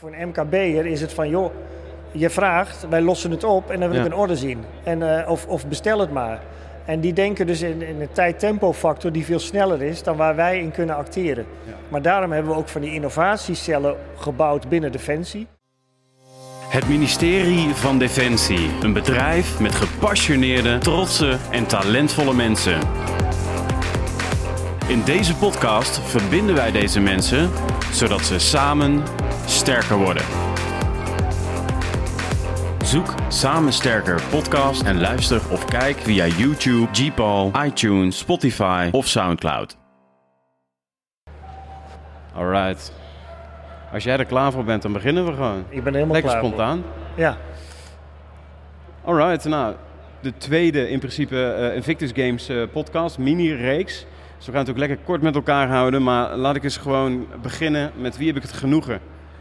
Voor een MKB'er is het van, joh, je vraagt, wij lossen het op en dan wil Ja. ik een orde zien. En, eh, of, of bestel het maar. En die denken dus in, in een tijd-tempo-factor die veel sneller is dan waar wij in kunnen acteren. Maar daarom hebben we ook van die innovatiecellen gebouwd binnen Defensie. Het ministerie van Defensie. Een bedrijf met gepassioneerde, trotse en talentvolle mensen. In deze podcast verbinden wij deze mensen zodat ze samen sterker worden. Zoek Samen Sterker podcast en luister of kijk via YouTube, Gpal, iTunes, Spotify of Soundcloud. Alright. Als jij er klaar voor bent, dan beginnen we gewoon. Ik ben helemaal Lekker klaar voor. spontaan. Ja, Alright, nou, de tweede in principe eh, Invictus Games eh, podcast, mini-reeks. Dus we gaan het ook lekker kort met elkaar houden, maar laat ik eens gewoon beginnen met wie heb ik het genoegen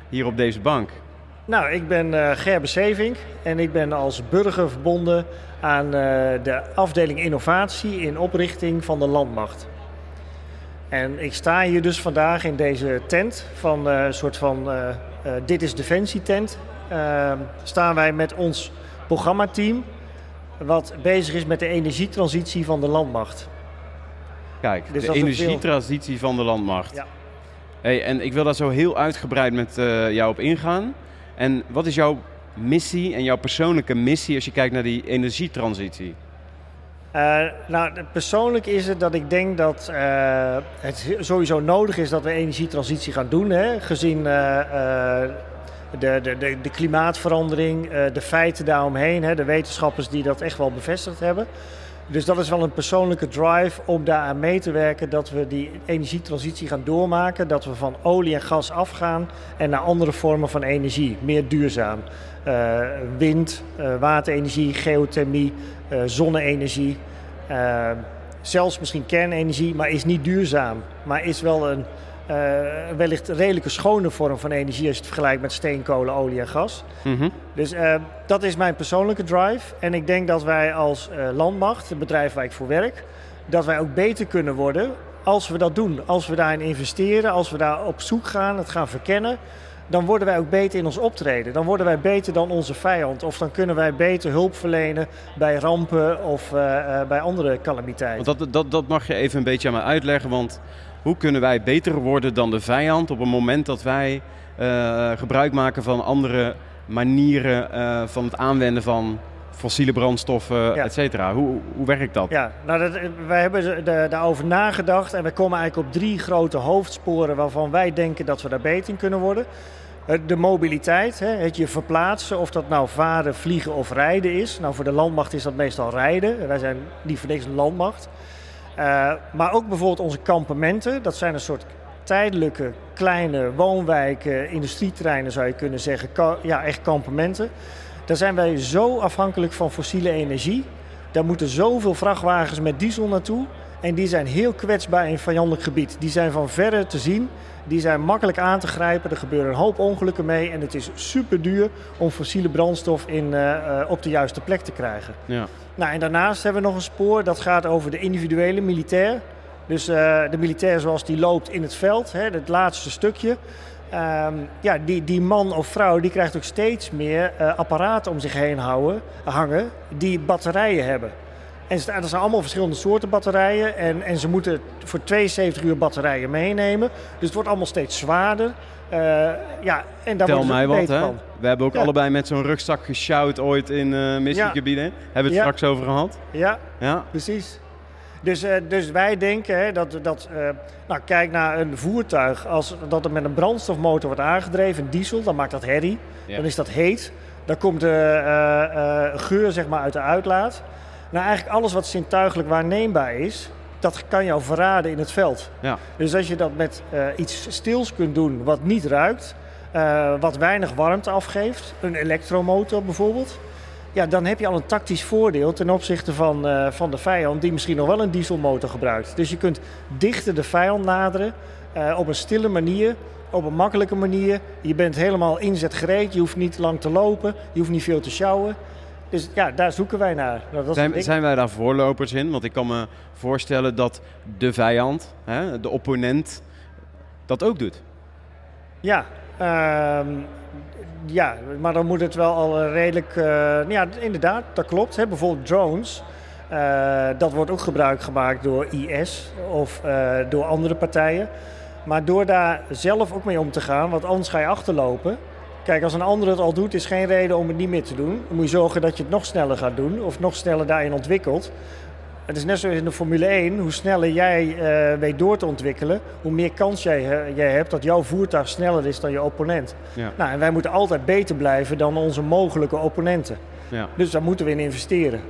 hier op deze bank. nou, ik ben eh Gerbe Sevink en ik ben als burger verbonden aan eh, de afdeling innovatie in oprichting van de landmacht. En ik sta hier dus vandaag in deze tent van eh, een soort van dit is Defensie tent. Eh, staan wij met ons programmateam wat bezig is met de energietransitie van de landmacht. Kijk, Dus de energietransitie van de landmacht. Ja. Hey, en ik wil daar zo heel uitgebreid met eh, jou op ingaan. En wat is jouw missie en jouw persoonlijke missie als je kijkt naar die energietransitie? Eh, nou, persoonlijk is het dat ik denk dat eh, het sowieso nodig is dat we energietransitie gaan doen. Hè, gezien de, de, de, de klimaatverandering, de feiten daaromheen, hè, de wetenschappers die dat echt wel bevestigd hebben. Dus dat is wel een persoonlijke drive om daaraan mee te werken dat we die energietransitie gaan doormaken. Dat we van olie en gas afgaan en naar andere vormen van energie, meer duurzaam. Eh, wind, eh, waterenergie, geothermie, eh, zonne-energie. zelfs misschien kernenergie, maar is niet duurzaam. Maar is wel een wellicht redelijke schone vorm van energie als je het vergelijkt met steenkolen, olie en gas. Mhm. Dus eh, dat is mijn persoonlijke drive. En ik denk dat wij als eh, landmacht, het bedrijf waar ik voor werk, dat wij ook beter kunnen worden als we dat doen. Als we daarin investeren, als we daar op zoek gaan, het gaan verkennen, dan worden wij ook beter in ons optreden. Dan worden wij beter dan onze vijand. Of dan kunnen wij beter hulp verlenen bij rampen of eh, eh, bij andere calamiteiten. Want dat, dat, dat mag je even een beetje aan me uitleggen, want hoe kunnen wij beter worden dan de vijand op het moment dat wij eh, gebruik maken van andere manieren eh, van het aanwenden van fossiele brandstoffen, Ja. et cetera? Hoe, hoe werkt dat? Ja, nou dat, wij hebben er- daar- daarover nagedacht en we komen eigenlijk op drie grote hoofdsporen waarvan wij denken dat we daar beter in kunnen worden. Eh, De mobiliteit, hè, het je verplaatsen, of dat nou varen, vliegen of rijden is. Nou, voor de landmacht is dat meestal rijden. Wij zijn niet voor niks landmacht. Eh, maar ook bijvoorbeeld onze kampementen. Dat zijn een soort tijdelijke, kleine woonwijken, industrieterreinen zou je kunnen zeggen. Ja, echt kampementen. Daar zijn wij zo afhankelijk van fossiele energie. Daar moeten zoveel vrachtwagens met diesel naartoe. En die zijn heel kwetsbaar in vijandelijk gebied. Die zijn van verre te zien. Die zijn makkelijk aan te grijpen. Er gebeuren een hoop ongelukken mee. En het is super duur om fossiele brandstof in, eh, eh, op de juiste plek te krijgen. Ja. Nou, en daarnaast hebben we nog een spoor dat gaat over de individuele militair. Dus eh, de militair zoals die loopt in het veld, hè, het laatste stukje. Ehm, ja, die, die man of vrouw die krijgt ook steeds meer apparaten om zich heen houden, hangen die batterijen hebben. En er zijn allemaal verschillende soorten batterijen. En, en ze moeten voor 72 uur batterijen meenemen. Dus het wordt allemaal steeds zwaarder. Eh, ja, en daar Tel mij wat, hè? van. We hebben ook Ja. allebei met zo'n rugzak gesjouwd ooit in eh missiegebieden. Hebben we het Ja. straks over gehad? Ja, Ja. Precies. Dus, eh, dus wij denken hè, dat, dat nou, kijk naar een voertuig, als dat het met een brandstofmotor wordt aangedreven, een diesel, dan maakt dat herrie. Dan is dat heet. Dan komt de geur zeg maar, uit de uitlaat. Nou, eigenlijk alles wat zintuigelijk waarneembaar is, dat kan jou verraden in het veld. Ja. Dus als je dat met eh, iets stils kunt doen wat niet ruikt, eh, wat weinig warmte afgeeft, een elektromotor bijvoorbeeld, ja, dan heb je al een tactisch voordeel ten opzichte van, eh, van de vijand die misschien nog wel een dieselmotor gebruikt. Dus je kunt dichter de vijand naderen op een stille manier, op een makkelijke manier. Je bent helemaal inzetgereed, je hoeft niet lang te lopen, je hoeft niet veel te sjouwen. Dus ja, daar zoeken wij naar. Nou, dat Zijn, zijn wij daar voorlopers in? Want ik kan me voorstellen dat de vijand, hè, de opponent, dat ook doet. Ja, ehm, Ja, maar dan moet het wel al redelijk... ja, inderdaad, dat klopt. Hè. Bijvoorbeeld drones. dat wordt ook gebruik gemaakt door IS of door andere partijen. Maar door daar zelf ook mee om te gaan, want anders ga je achterlopen. Kijk, als een ander het al doet, is geen reden om het niet meer te doen. Dan moet je zorgen dat je het nog sneller gaat doen of nog sneller daarin ontwikkelt. Het is net zoals in de Formule 1. Hoe sneller jij uh, weet door te ontwikkelen, hoe meer kans jij, uh, jij hebt dat jouw voertuig sneller is dan je opponent. Ja. Nou, en wij moeten altijd beter blijven dan onze mogelijke opponenten. Ja. Dus daar moeten we in investeren.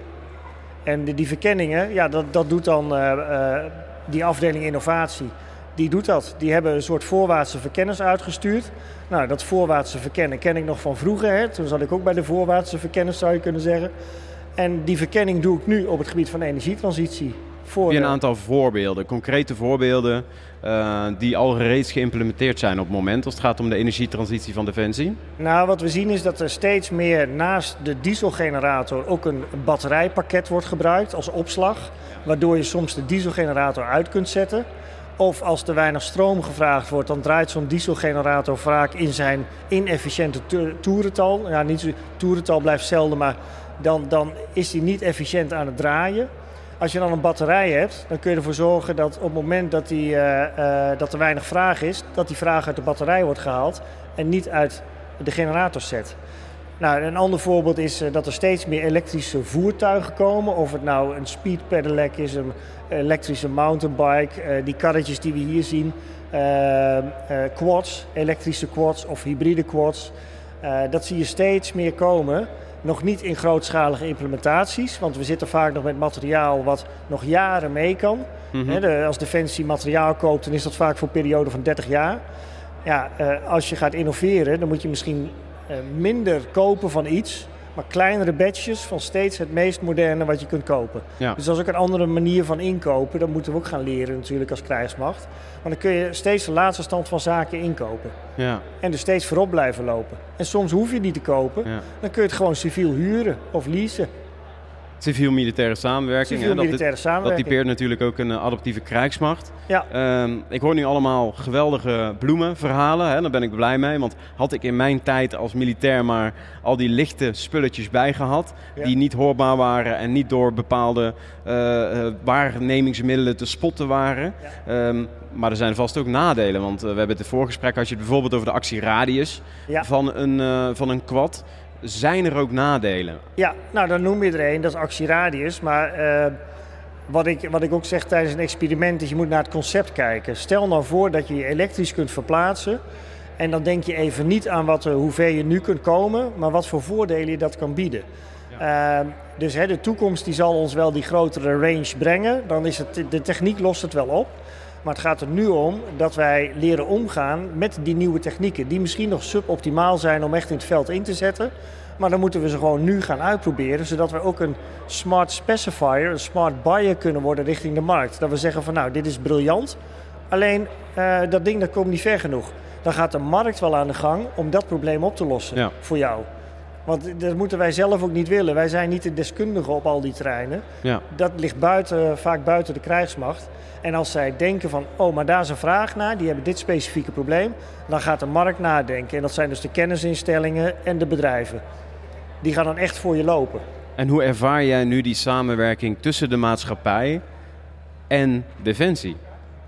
En die, die verkenningen, ja, dat, dat doet dan uh, die afdeling innovatie die doet dat. Die hebben een soort voorwaartse verkenners uitgestuurd. Nou, dat voorwaartse verkennen ken ik nog van vroeger. Hè. Toen zat ik ook bij de voorwaartse verkenners, zou je kunnen zeggen. En die verkenning doe ik nu op het gebied van energietransitie. Voor een aantal voorbeelden, concrete voorbeelden uh, die al reeds geïmplementeerd zijn op het moment als het gaat om de energietransitie van Defensie? Nou, wat we zien is dat er steeds meer naast de dieselgenerator ook een batterijpakket wordt gebruikt als opslag. Waardoor je soms de dieselgenerator uit kunt zetten. Of als er weinig stroom gevraagd wordt, dan draait zo'n dieselgenerator vaak in zijn inefficiënte toerental. Ja, niet zo, toerental blijft zelden, maar dan, dan is die niet efficiënt aan het draaien. Als je dan een batterij hebt, dan kun je ervoor zorgen dat op het moment dat, uh, uh, dat er weinig vraag is, dat die vraag uit de batterij wordt gehaald en niet uit de generatorset. Nou, een ander voorbeeld is uh, dat er steeds meer elektrische voertuigen komen. Of het nou een speed pedelec is, een elektrische mountainbike, uh, die karretjes die we hier zien. Uh, quads, elektrische quads of hybride quads. dat zie je steeds meer komen. Nog niet in grootschalige implementaties, want we zitten vaak nog met materiaal wat nog jaren mee kan. Mm -hmm. de, als Defensie materiaal koopt, dan is dat vaak voor een periode van 30 jaar. Ja, als je gaat innoveren, dan moet je misschien minder kopen van iets maar kleinere batches van steeds het meest moderne wat je kunt kopen. Dus dat is ook een andere manier van inkopen. Dat moeten we ook gaan leren natuurlijk als krijgsmacht. Maar dan kun je steeds de laatste stand van zaken inkopen. Ja. En dus steeds voorop blijven lopen. En soms hoef je niet te kopen. Dan kun je het gewoon civiel huren of leasen. Civiel-militaire samenwerking. Civiel-militaire dat, samenwerking. Dat typeert natuurlijk ook een eh, adaptieve krijgsmacht. Ja. Um, ik hoor nu allemaal geweldige bloemenverhalen. Hè, daar ben ik blij mee. Want had ik in mijn tijd als militair maar al die lichte spulletjes bijgehad... Ja. die niet hoorbaar waren en niet door bepaalde uh, waarnemingsmiddelen te spotten waren... Ja. Um, maar er zijn vast ook nadelen. Want we hebben het in het voorgesprek... had je het bijvoorbeeld over de actieradius van, een, uh, van een quad... Zijn er ook nadelen? Ja, nou dan noem je er een, dat is actieradius. Maar uh, wat, ik, wat ik ook zeg tijdens een experiment is, je moet naar het concept kijken. Stel nou voor dat je je elektrisch kunt verplaatsen. En dan denk je even niet aan wat, hoe ver je nu kunt komen, maar wat voor voordelen je dat kan bieden. Ja. Uh, dus hè, de toekomst die zal ons wel die grotere range brengen. Dan is het, de techniek lost het wel op. Maar het gaat er nu om dat wij leren omgaan met die nieuwe technieken. Die misschien nog suboptimaal zijn om echt in het veld in te zetten. Maar dan moeten we ze gewoon nu gaan uitproberen. Zodat we ook een smart specifier, een smart buyer kunnen worden richting de markt. Dat we zeggen van nou, dit is briljant. Alleen uh, dat ding dat komt niet ver genoeg. Dan gaat de markt wel aan de gang om dat probleem op te lossen ja. voor jou. Want dat moeten wij zelf ook niet willen. Wij zijn niet de deskundigen op al die terreinen. Ja. Dat ligt buiten, vaak buiten de krijgsmacht. En als zij denken van, oh, maar daar is een vraag naar, die hebben dit specifieke probleem, dan gaat de markt nadenken. En dat zijn dus de kennisinstellingen en de bedrijven. Die gaan dan echt voor je lopen. En hoe ervaar jij nu die samenwerking tussen de maatschappij en Defensie?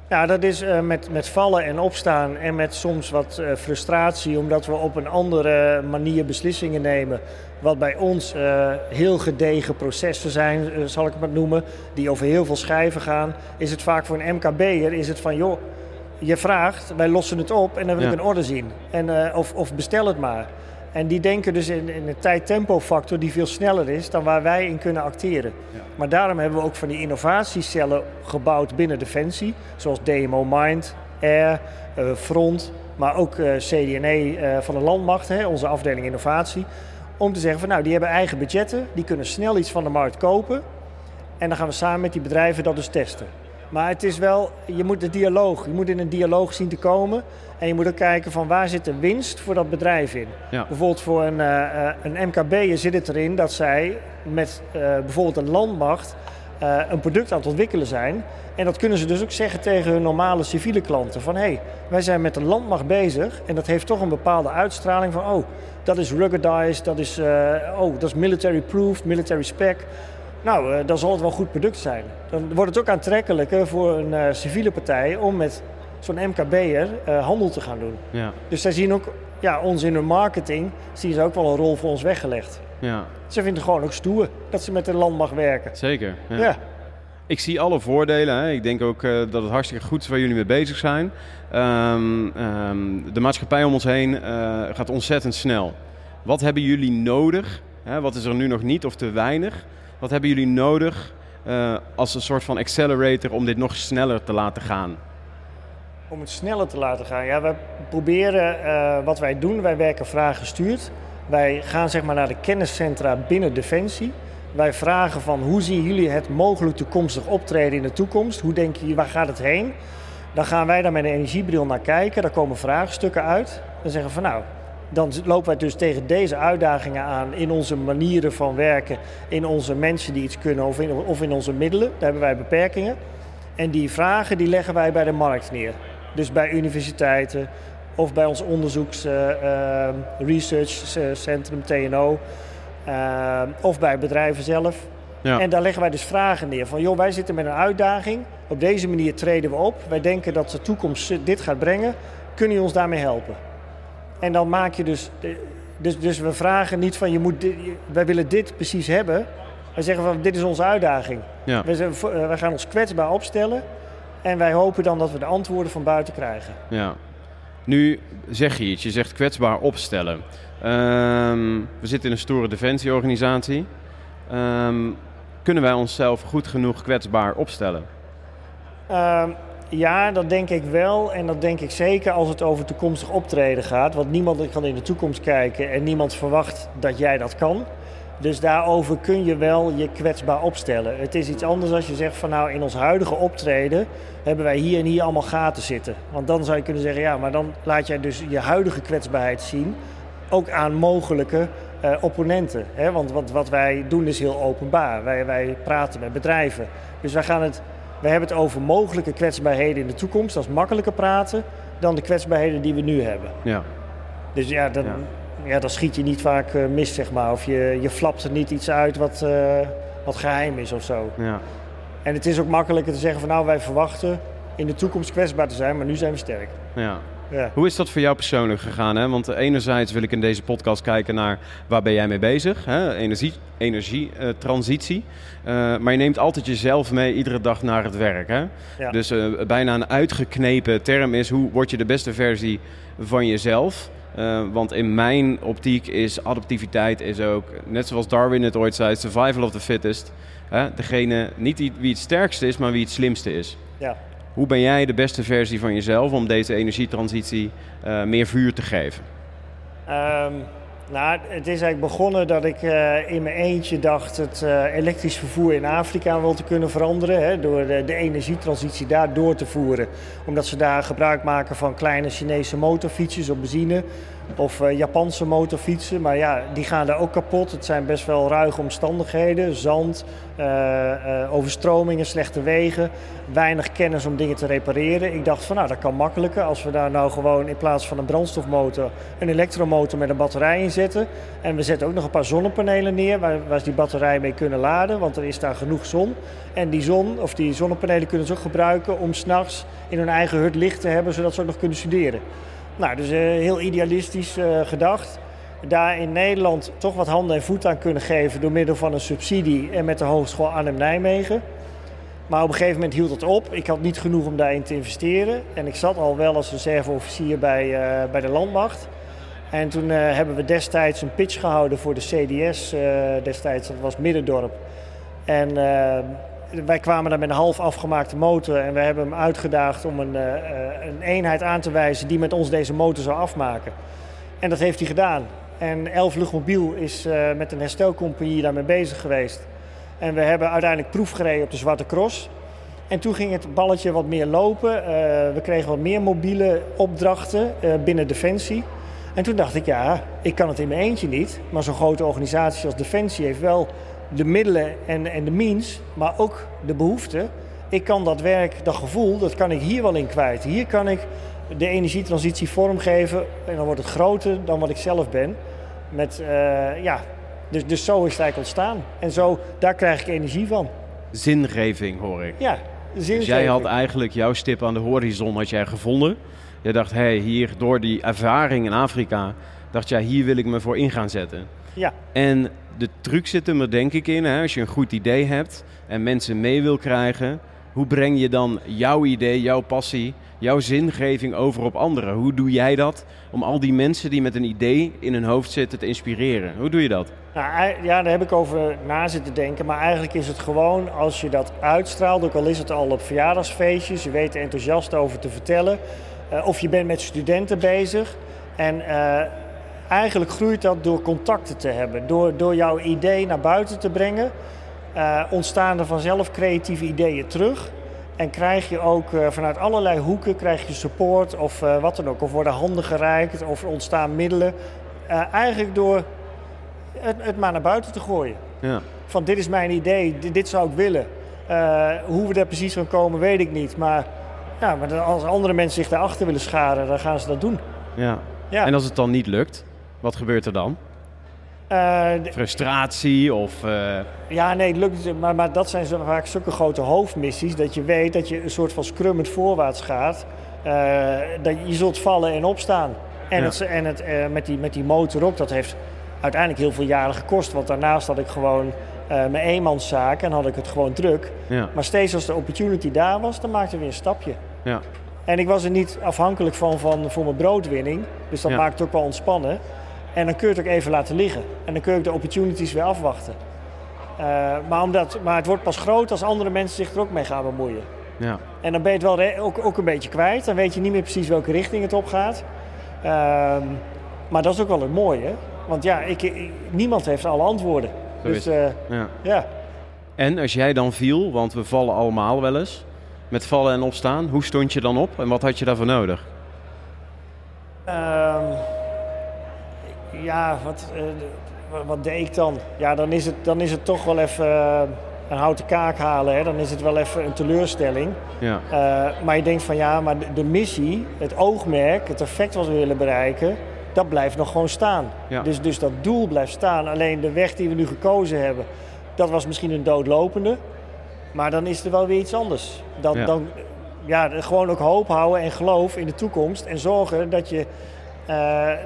Ja, dat is uh, met, met vallen en opstaan en met soms wat uh, frustratie, omdat we op een andere manier beslissingen nemen. Wat bij ons uh, heel gedegen processen zijn, zal ik het maar noemen, die over heel veel schijven gaan. Is het vaak voor een MKB'er, is het van joh, je vraagt, wij lossen het op en dan wil ja. ik een orde zien. En, of, of bestel het maar. En die denken dus in, in een tijd-tempo-factor die veel sneller is dan waar wij in kunnen acteren. Ja. Maar daarom hebben we ook van die innovatiecellen gebouwd binnen Defensie. Zoals DMO Mind, Air, uh, Front, maar ook uh, CDNE uh, van de Landmacht, hè, onze afdeling innovatie. Om te zeggen van nou, die hebben eigen budgetten, die kunnen snel iets van de markt kopen. En dan gaan we samen met die bedrijven dat dus testen. Maar het is wel, je moet de dialoog, je moet in een dialoog zien te komen. En je moet ook kijken van waar zit de winst voor dat bedrijf in. Ja. Bijvoorbeeld voor een, uh, een MKB zit het erin dat zij met uh, bijvoorbeeld een landmacht eh, een product aan het ontwikkelen zijn. En dat kunnen ze dus ook zeggen tegen hun normale civiele klanten. Van hé, hey, wij zijn met de landmacht bezig en dat heeft toch een bepaalde uitstraling van oh, dat is ruggedized, dat is, oh, dat is military proof, military spec. Nou, uh, dan zal het wel een goed product zijn. Dan wordt het ook aantrekkelijker voor een civiele partij om met zo'n MKB'er handel te gaan doen. Ja. Dus zij zien ook ja, ons in hun marketing, zien ze ook wel een rol voor ons weggelegd. Ja. Ze vinden gewoon ook stoer dat ze met de landmacht werken. Zeker. Ja. ja. Ik zie alle voordelen. Hè. Ik denk ook uh, dat het hartstikke goed is waar jullie mee bezig zijn. Um, um, de maatschappij om ons heen uh, gaat ontzettend snel. Wat hebben jullie nodig? Hè? Wat is er nu nog niet of te weinig? Wat hebben jullie nodig uh, als een soort van accelerator om dit nog sneller te laten gaan? Om het sneller te laten gaan? Ja, we proberen wat wij doen. Wij werken vraaggestuurd. Wij gaan zeg maar naar de kenniscentra binnen Defensie. Wij vragen van hoe zien jullie het mogelijk toekomstig optreden in de toekomst? Hoe denken jullie, waar gaat het heen? Dan gaan wij daar met een energiebril naar kijken. Daar komen vraagstukken uit. Dan zeggen van nou, dan lopen wij dus tegen deze uitdagingen aan in onze manieren van werken, in onze mensen die iets kunnen of in, of in onze middelen. Daar hebben wij beperkingen. En die vragen die leggen wij bij de markt neer. Dus bij universiteiten, of bij ons onderzoeks uh, uh, research centrum TNO uh, of bij bedrijven zelf. Ja. En daar leggen wij dus vragen neer van joh, wij zitten met een uitdaging. Op deze manier treden we op. Wij denken dat de toekomst dit gaat brengen. Kunnen jullie ons daarmee helpen? En dan maak je dus, dus, dus we vragen niet van je moet, dit, wij willen dit precies hebben. Wij zeggen van dit is onze uitdaging. Ja. Wij, wij gaan ons kwetsbaar opstellen. En wij hopen dan dat we de antwoorden van buiten krijgen. Ja. Nu zeg je iets, je zegt kwetsbaar opstellen. Um, we zitten in een stoere defensieorganisatie. Um, kunnen wij onszelf goed genoeg kwetsbaar opstellen? Um, ja, dat denk ik wel. En dat denk ik zeker als het over toekomstig optreden gaat. Want niemand kan in de toekomst kijken en niemand verwacht dat jij dat kan. Dus daarover kun je wel je kwetsbaar opstellen. Het is iets anders als je zegt van nou in ons huidige optreden hebben wij hier en hier allemaal gaten zitten. Want dan zou je kunnen zeggen ja, maar dan laat jij dus je huidige kwetsbaarheid zien. Ook aan mogelijke uh, opponenten. Hè? Want wat, wat wij doen is heel openbaar. Wij, wij praten met bedrijven. Dus wij, gaan het, wij hebben het over mogelijke kwetsbaarheden in de toekomst. Dat is makkelijker praten dan de kwetsbaarheden die we nu hebben. Ja. Dus ja, dan, ja ja, dan schiet je niet vaak uh, mis, zeg maar. Of je, je flapt er niet iets uit wat, uh, wat geheim is of zo. Ja. En het is ook makkelijker te zeggen van nou, wij verwachten in de toekomst kwetsbaar te zijn, maar nu zijn we sterk. Ja. Ja. Hoe is dat voor jou persoonlijk gegaan? Hè? Want enerzijds wil ik in deze podcast kijken naar waar ben jij mee bezig? Hè? Energie, energietransitie. Uh, maar je neemt altijd jezelf mee iedere dag naar het werk. Hè? Ja. Dus uh, bijna een uitgeknepen term is hoe word je de beste versie van jezelf? Want in mijn optiek is adaptiviteit is ook, net zoals Darwin het ooit zei, survival of the fittest. Hè? Degene, niet die, wie het sterkste is, maar wie het slimste is. Ja. Hoe ben jij de beste versie van jezelf om deze energietransitie uh, meer vuur te geven? Um, nou, het is eigenlijk begonnen dat ik uh, in mijn eentje dacht het uh, elektrisch vervoer in Afrika wel te kunnen veranderen. Hè, door de, de, energietransitie daar door te voeren. Omdat ze daar gebruik maken van kleine Chinese motorfietsjes op benzine of uh, Japanse motorfietsen. Maar ja, die gaan daar ook kapot. Het zijn best wel ruige omstandigheden. Zand, uh, uh, overstromingen, slechte wegen. Weinig kennis om dingen te repareren. Ik dacht van nou, dat kan makkelijker als we daar nou gewoon in plaats van een brandstofmotor een elektromotor met een batterij in zetten. En we zetten ook nog een paar zonnepanelen neer waar, waar ze die batterij mee kunnen laden. Want er is daar genoeg zon. En die zon of die zonnepanelen kunnen ze ook gebruiken om s'nachts in hun eigen hut licht te hebben, zodat ze ook nog kunnen studeren. Nou, dus uh, heel idealistisch uh, gedacht. Daar in Nederland toch wat handen en voeten aan kunnen geven door middel van een subsidie en met de Hogeschool Arnhem-Nijmegen. Maar op een gegeven moment hield het op. Ik had niet genoeg om daarin te investeren. En ik zat al wel als reserveofficier bij, uh, bij de landmacht. En toen hebben we destijds een pitch gehouden voor de CDS. destijds, dat was Middendorp. En wij kwamen daar met een half afgemaakte motor en we hebben hem uitgedaagd om een, uh, een eenheid aan te wijzen die met ons deze motor zou afmaken. En dat heeft hij gedaan. En Elf Luchtmobiel is uh, met een herstelcompagnie daarmee bezig geweest. En we hebben uiteindelijk proef gereden op de Zwarte Cross. En toen ging het balletje wat meer lopen. Uh, we kregen wat meer mobiele opdrachten binnen Defensie. En toen dacht ik, ja, ik kan het in mijn eentje niet. Maar zo'n grote organisatie als Defensie heeft wel de middelen en, en de means, maar ook de behoeften. Ik kan dat werk, dat gevoel, dat kan ik hier wel in kwijt. Hier kan ik de energietransitie vormgeven en dan wordt het groter dan wat ik zelf ben. Met, uh, ja, dus, dus zo is het eigenlijk ontstaan. En zo, daar krijg ik energie van. Zingeving hoor ik. Ja, zingeving. Dus jij had eigenlijk jouw stip aan de horizon had jij gevonden. Je dacht, hé, hey, hier door die ervaring in Afrika, dacht jij, hier wil ik me voor in gaan zetten. Ja. En de truc zit er denk ik in, hè, als je een goed idee hebt en mensen mee wil krijgen, hoe breng je dan jouw idee, jouw passie, jouw zingeving over op anderen? Hoe doe jij dat om al die mensen die met een idee in hun hoofd zitten te inspireren? Hoe doe je dat? Nou, ja, daar heb ik over na zitten denken. Maar eigenlijk is het gewoon als je dat uitstraalt, ook al is het al op verjaardagsfeestjes, je weet er enthousiast over te vertellen. Uh, of je bent met studenten bezig. En uh, eigenlijk groeit dat door contacten te hebben. Door, door jouw idee naar buiten te brengen, uh, ontstaan er vanzelf creatieve ideeën terug. En krijg je ook uh, vanuit allerlei hoeken krijg je support of uh, wat dan ook. Of worden handen gereikt of ontstaan middelen. eigenlijk door het, het, maar naar buiten te gooien. Ja. Van dit is mijn idee, dit, dit zou ik willen. hoe we daar precies van komen weet ik niet. Maar, ja, maar als andere mensen zich daarachter willen scharen, dan gaan ze dat doen. Ja. ja. En als het dan niet lukt? Wat gebeurt er dan? Uh, Frustratie of... Uh... Ja, nee, het lukt, maar, maar dat zijn zo vaak zulke grote hoofdmissies... dat je weet dat je een soort van scrummend voorwaarts gaat. Uh, dat je zult vallen en opstaan. En, ja. het, en het, met, die, met die motor ook, dat heeft uiteindelijk heel veel jaren gekost. Want daarnaast had ik gewoon mijn eenmanszaak en had ik het gewoon druk. Ja. Maar steeds als de opportunity daar was, dan maakte we weer een stapje. Ja. En ik was er niet afhankelijk van, van voor mijn broodwinning. Dus dat maakt het ook wel ontspannen. En dan kun je het ook even laten liggen. En dan kun je ook de opportunities weer afwachten. Uh, maar, omdat, maar het wordt pas groot als andere mensen zich er ook mee gaan bemoeien. Ja. En dan ben je het wel ook, ook een beetje kwijt. Dan weet je niet meer precies welke richting het op gaat. Ehm, maar dat is ook wel het mooie. Hè? Want ja, ik, ik- niemand heeft alle antwoorden. Zo dus eh, ja. ja. En als jij dan viel, want we vallen allemaal wel eens, met vallen en opstaan, hoe stond je dan op en wat had je daarvoor nodig? Ehm, ja, wat, eh, wat- deed ik dan? Ja, dan is het, dan is het toch wel even eh, een houten kaak halen. Hè? Dan is het wel even een teleurstelling. Ja. Eh, maar je denkt van ja, maar de, de missie, het oogmerk, het effect wat we willen bereiken, dat blijft nog gewoon staan. Ja. Dus, dus dat doel blijft staan. Alleen de weg die we nu gekozen hebben, dat was misschien een doodlopende. Maar dan is er wel weer iets anders. Dan, Ja. dan ja, gewoon ook hoop houden en geloof in de toekomst. En zorgen dat je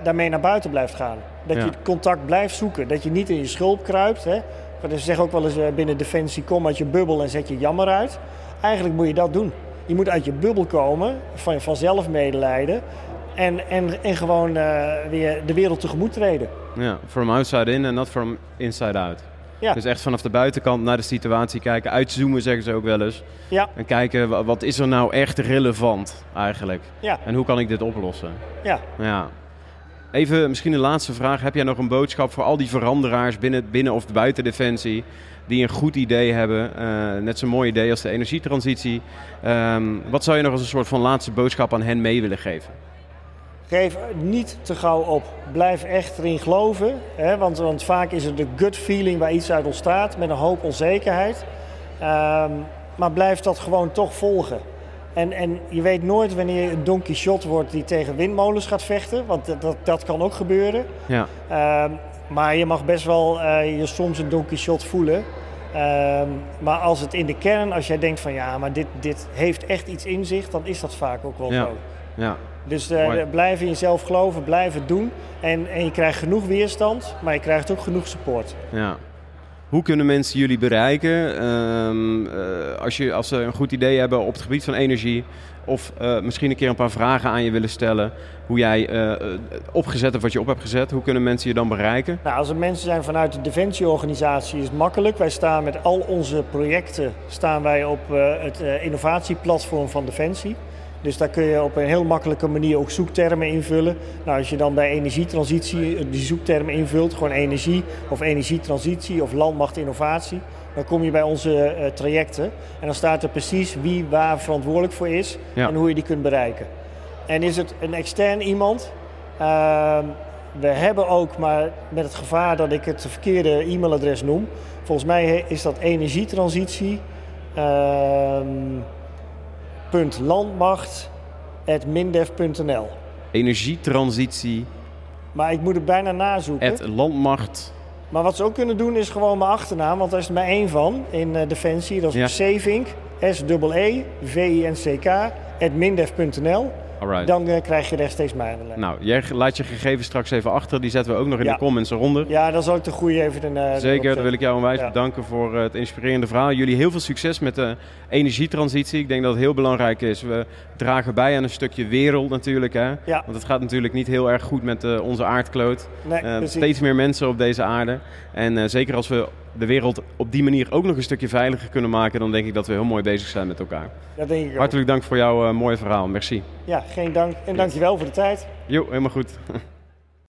daarmee naar buiten blijft gaan. Dat Ja. je contact blijft zoeken. Dat je niet in je schulp kruipt. Hè. Ze zeggen ook wel eens eh, binnen Defensie, kom uit je bubbel en zet je jammer uit. Eigenlijk moet je dat doen. Je moet uit je bubbel komen, van, van zelfmedelijden. En, en, en gewoon eh, weer de wereld tegemoet treden. ja. From outside in en not from inside out. Ja. Dus echt vanaf de buitenkant naar de situatie kijken, uitzoomen zeggen ze ook wel eens. Ja, En kijken, wa- wat is er nou echt relevant eigenlijk? ja, En hoe kan ik dit oplossen? ja. Ja. Even misschien een laatste vraag. Heb jij nog een boodschap voor al die veranderaars binnen, binnen of buiten Defensie... die een goed idee hebben, eh, net zo'n mooi idee als de energietransitie. Ehm, wat zou je nog als een soort van laatste boodschap aan hen mee willen geven? Geef niet te gauw op. Blijf echt erin geloven. Hè? Want, want vaak is het de gut feeling waar iets uit ontstaat met een hoop onzekerheid. Ehm, maar blijf dat gewoon toch volgen. En, en je weet nooit wanneer je een Don Quixote wordt die tegen windmolens gaat vechten. Want dat, dat, dat kan ook gebeuren. Ja, Ehm, maar je mag best wel eh, je soms een Don Quixote voelen. Ehm, maar als het in de kern, als jij denkt van ja, maar dit, dit heeft echt iets in zich, dan is dat vaak ook wel Ja. zo. Ja, Dus eh, Mooi. blijf in jezelf geloven, blijf het doen. En, en je krijgt genoeg weerstand, maar je krijgt ook genoeg support. ja. Hoe kunnen mensen jullie bereiken Ehm, eh, als, je, als ze een goed idee hebben op het gebied van energie... of eh, misschien een keer een paar vragen aan je willen stellen... hoe jij eh, opgezet hebt wat je op hebt gezet... hoe kunnen mensen je dan bereiken? Nou, als er mensen zijn vanuit de Defensieorganisatie is het makkelijk. Wij staan met al onze projecten staan wij op het innovatieplatform van Defensie. Dus daar kun je op een heel makkelijke manier ook zoektermen invullen. Nou, als je dan bij energietransitie eh, die zoektermen invult, gewoon energie of energietransitie of landmacht innovatie, dan kom je bij onze eh, trajecten. En dan staat er precies wie waar verantwoordelijk voor is Ja. en hoe je die kunt bereiken. En is het een extern iemand, ehm, we hebben ook, maar met het gevaar dat ik het verkeerde e-mailadres noem. Volgens mij is dat energietransitie. ehm, punt landmacht at mindef.nl. Energietransitie, Maar ik moet het bijna nazoeken. het landmacht. Maar wat ze ook kunnen doen is gewoon mijn achternaam, want daar is er maar één van in eh, Defensie. Dat is Ja. Savink, S-E-E-V-I-N-C-K, at mindef.nl. Alright. Dan eh, krijg je rechtstreeks mij aan de lijn. Nou, jij laat je gegevens straks even achter. Die zetten we ook nog in Ja. de comments eronder. Ja, dan zal ik de goede even een. eh, Zeker, dan wil ik jou onwijs Ja. bedanken voor eh, het inspirerende verhaal. Jullie heel veel succes met de energietransitie. Ik denk dat het heel belangrijk is. We dragen bij aan een stukje wereld natuurlijk. Hè? Ja. Want het gaat natuurlijk niet heel erg goed met eh, onze aardkloot. Nee, Eh, steeds meer mensen op deze aarde. En eh, zeker als we de wereld op die manier ook nog een stukje veiliger kunnen maken, dan denk ik dat we heel mooi bezig zijn met elkaar. Dat denk ik ook. Hartelijk dank voor jouw eh, mooie verhaal. Merci. Ja, geen dank. En dankjewel voor de tijd. Jo, helemaal goed.